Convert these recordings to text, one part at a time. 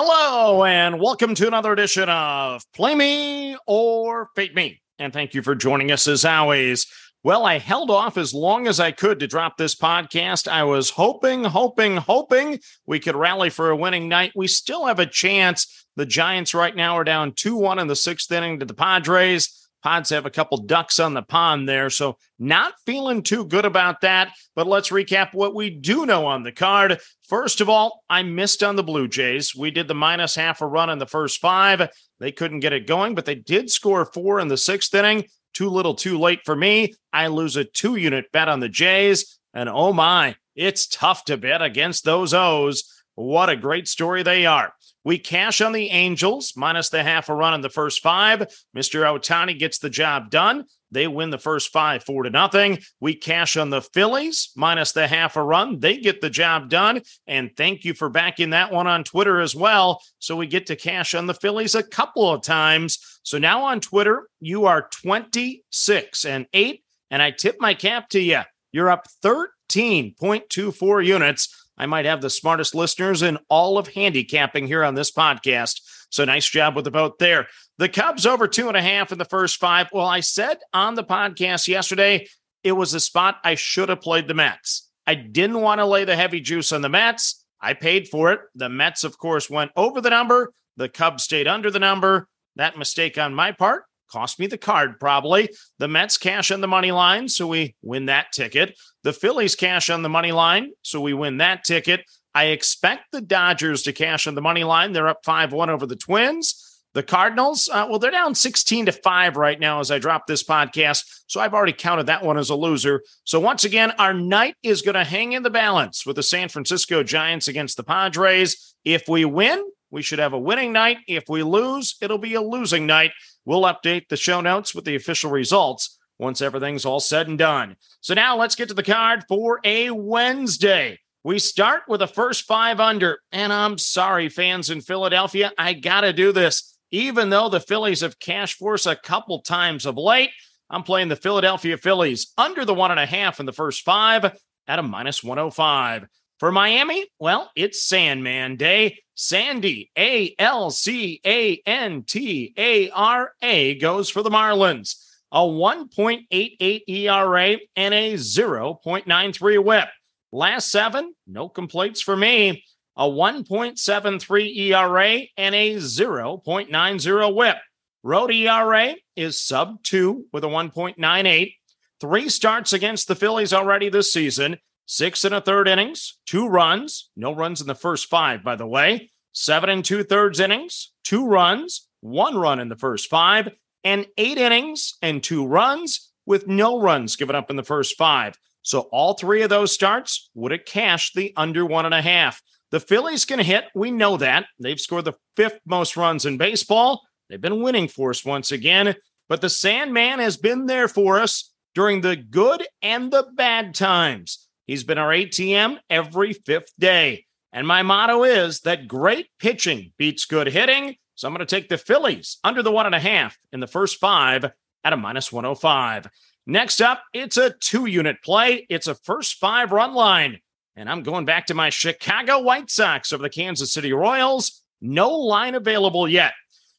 Hello, and welcome to another edition of Play Me or Fade Me. And thank you for joining us as always. Well, I held off as long as I could to drop this podcast. I was hoping, hoping, hoping we could rally for a winning night. We still have a chance. The Giants right now are down 2 1 in the sixth inning to the Padres. Pods have a couple ducks on the pond there, so not feeling too good about that. But let's recap what we do know on the card. First of all, I missed on the Blue Jays. We did the minus half a run in the first five. They couldn't get it going, but they did score four in the sixth inning. Too little, too late for me. I lose a two unit bet on the Jays. And oh my, it's tough to bet against those O's. What a great story they are. We cash on the Angels, minus the half a run in the first five. Mr. Ohtani gets the job done. They win the first five, four to nothing. We cash on the Phillies, minus the half a run. They get the job done. And thank you for backing that one on Twitter as well. So we get to cash on the Phillies a couple of times. So now on Twitter, you are 26 and 8. And I tip my cap to you. You're up 13.24 units. I might have the smartest listeners in all of handicapping here on this podcast. So nice job with the vote there. The Cubs over two and a half in the first five. Well, I said on the podcast yesterday, it was a spot I should have played the Mets. I didn't want to lay the heavy juice on the Mets. I paid for it. The Mets, of course, went over the number. The Cubs stayed under the number. That mistake on my part cost me the card probably. The Mets cash on the money line, so we win that ticket. The Phillies cash on the money line, so we win that ticket. I expect the Dodgers to cash on the money line. They're up 5 1 over the Twins. The Cardinals, uh, well, they're down 16 to 5 right now as I drop this podcast. So I've already counted that one as a loser. So once again, our night is going to hang in the balance with the San Francisco Giants against the Padres. If we win, we should have a winning night. If we lose, it'll be a losing night. We'll update the show notes with the official results once everything's all said and done. So now let's get to the card for a Wednesday. We start with the first five under. And I'm sorry, fans in Philadelphia, I got to do this. Even though the Phillies have cash force a couple times of late, I'm playing the Philadelphia Phillies under the one and a half in the first five at a minus 105. For Miami, well, it's Sandman Day. Sandy, A L C A N T A R A, goes for the Marlins. A 1.88 ERA and a 0.93 whip. Last seven, no complaints for me. A 1.73 ERA and a 0.90 whip. Road ERA is sub two with a 1.98. Three starts against the Phillies already this season. Six and a third innings, two runs, no runs in the first five, by the way. Seven and two thirds innings, two runs, one run in the first five, and eight innings and two runs with no runs given up in the first five. So all three of those starts would have cashed the under one and a half. The Phillies can hit. We know that. They've scored the fifth most runs in baseball. They've been winning for us once again. But the Sandman has been there for us during the good and the bad times. He's been our ATM every fifth day. And my motto is that great pitching beats good hitting. So I'm going to take the Phillies under the one and a half in the first five at a minus 105. Next up, it's a two unit play. It's a first five run line. And I'm going back to my Chicago White Sox over the Kansas City Royals. No line available yet.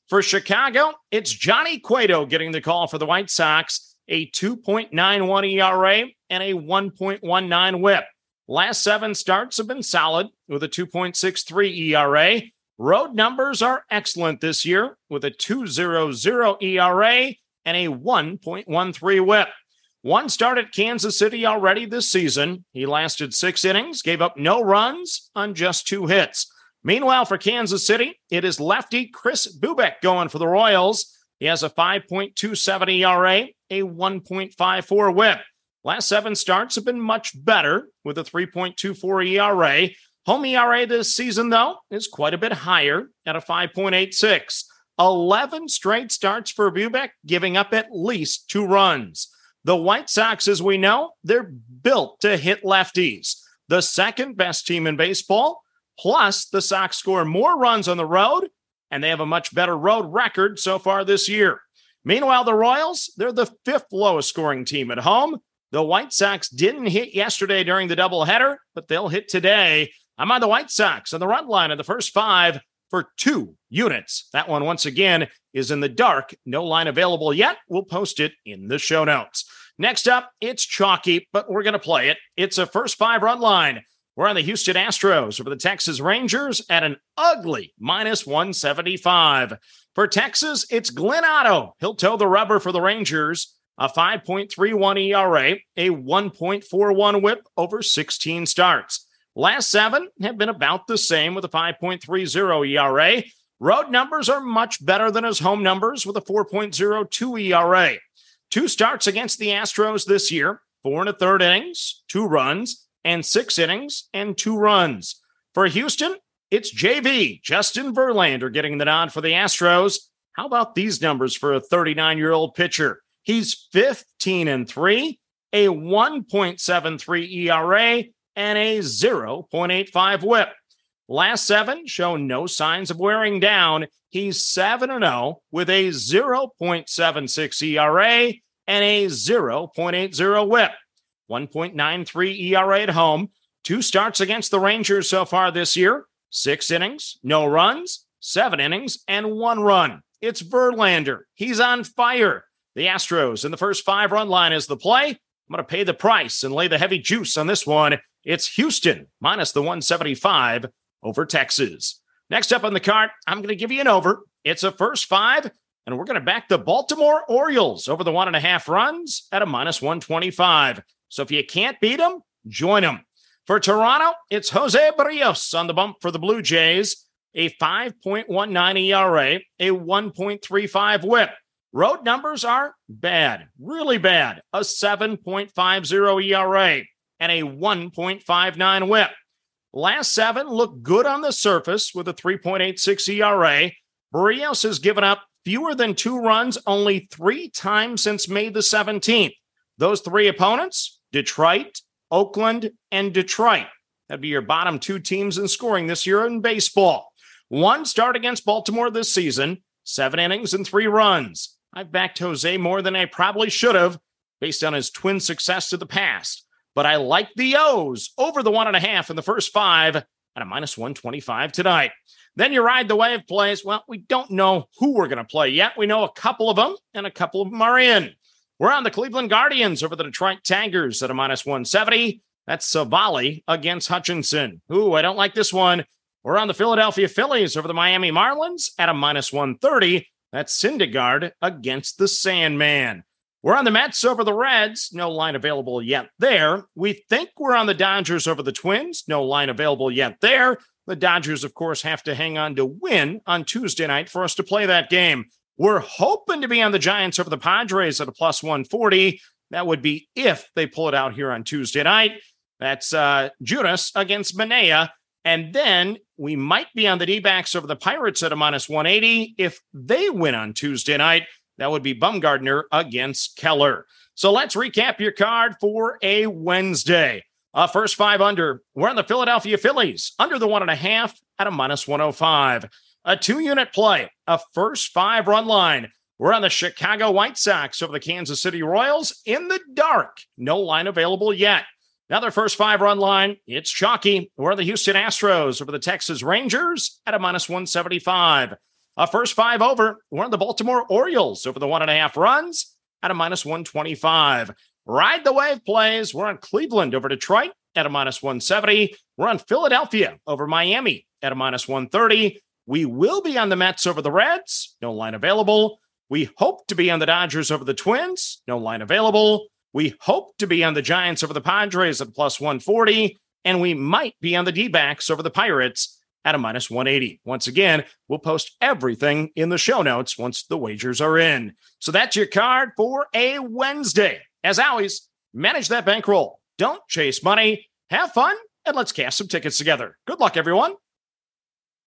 For Chicago, it's Johnny Cueto getting the call for the White Sox a 2.91 ERA, and a 1.19 whip. Last seven starts have been solid with a 2.63 ERA. Road numbers are excellent this year with a 2.00 ERA and a 1.13 whip. One start at Kansas City already this season. He lasted six innings, gave up no runs on just two hits. Meanwhile, for Kansas City, it is lefty Kris Bubic going for the Royals. He has a 5.27 ERA, a 1.54 whip. Last seven starts have been much better with a 3.24 ERA. Home ERA this season, though, is quite a bit higher at a 5.86. 11 straight starts for Bubic, giving up at least two runs. The White Sox, as we know, they're built to hit lefties. The second best team in baseball. Plus, the Sox score more runs on the road, and they have a much better road record so far this year. Meanwhile, the Royals, they're the fifth lowest scoring team at home. The White Sox didn't hit yesterday during the doubleheader, but they'll hit today. I'm on the White Sox on the run line of the first five for two units. That one, once again, is in the dark. No line available yet. We'll post it in the show notes. Next up, it's chalky, but we're going to play it. It's a first five run line. We're on the Houston Astros over the Texas Rangers at an ugly minus 175. For Texas, it's Glenn Otto. He'll toe the rubber for the Rangers. A 5.31 ERA, a 1.41 whip over 16 starts. Last seven have been about the same with a 5.30 ERA. Road numbers are much better than his home numbers with a 4.02 ERA. Two starts against the Astros this year, four and a third innings, two runs, and six innings and two runs. For Houston, it's JV, Justin Verlander, getting the nod for the Astros. How about these numbers for a 39 year old pitcher? He's 15 and 3, a 1.73 ERA, and a 0.85 whip. Last seven show no signs of wearing down. He's 7 and 0 with a 0.76 ERA and a 0.80 whip. 1.93 ERA at home. Two starts against the Rangers so far this year. Six innings, no runs, seven innings, and one run. It's Verlander. He's on fire. The Astros in the first five run line is the play. I'm going to pay the price and lay the heavy juice on this one. It's Houston minus the 175 over Texas. Next up on the card, I'm going to give you an over. It's a first five, and we're going to back the Baltimore Orioles over the one and a half runs at a minus 125. So if you can't beat them, join them. For Toronto, it's Jose Berrios on the bump for the Blue Jays, a 5.19 ERA, a 1.35 whip. Road numbers are bad, really bad. A 7.50 ERA, and a 1.59 whip. Last seven look good on the surface with a 3.86 ERA. Berrios has given up fewer than two runs only three times since May the 17th. Those three opponents Detroit, Oakland, and Detroit. That'd be your bottom two teams in scoring this year in baseball. One start against Baltimore this season, seven innings and three runs. I've backed Jose more than I probably should have based on his twin success to the past but I like the O's over the one and a half in the first five at a minus 125 tonight. Then you ride the wave plays. Well, we don't know who we're going to play yet. We know a couple of them, and a couple of them are in. We're on the Cleveland Guardians over the Detroit Tigers at a minus 170. That's Civale against Hutchison. Ooh, I don't like this one. We're on the Philadelphia Phillies over the Miami Marlins at a minus 130. That's Syndergaard against the Sandman. We're on the Mets over the Reds. No line available yet there. We think we're on the Dodgers over the Twins. No line available yet there. The Dodgers, of course, have to hang on to win on Tuesday night for us to play that game. We're hoping to be on the Giants over the Padres at a plus 140. That would be if they pull it out here on Tuesday night. That's uh, Junis against Manaea. And then we might be on the D backs over the Pirates at a minus 180 if they win on Tuesday night. That would be Bumgarner against Keller. So let's recap your card for a Wednesday. Uh, first five under. We're on the Philadelphia Phillies under the one and a half at a minus 105. A two unit play, a first five run line. We're on the Chicago White Sox over the Kansas City Royals in the dark. No line available yet. Another first five run line. It's chalky. We're on the Houston Astros over the Texas Rangers at a minus 175. A first five over, we're the Baltimore Orioles over the one and a half runs at a minus 125. Ride the wave plays. We're on Cleveland over Detroit at a minus 170. We're on Philadelphia over Miami at a minus 130. We will be on the Mets over the Reds. No line available. We hope to be on the Dodgers over the Twins. No line available. We hope to be on the Giants over the Padres at plus 140. And we might be on the D backs over the Pirates at a minus 180. Once again, we'll post everything in the show notes once the wagers are in. So that's your card for a Wednesday. As always, manage that bankroll. Don't chase money. Have fun and let's cash some tickets together. Good luck, everyone.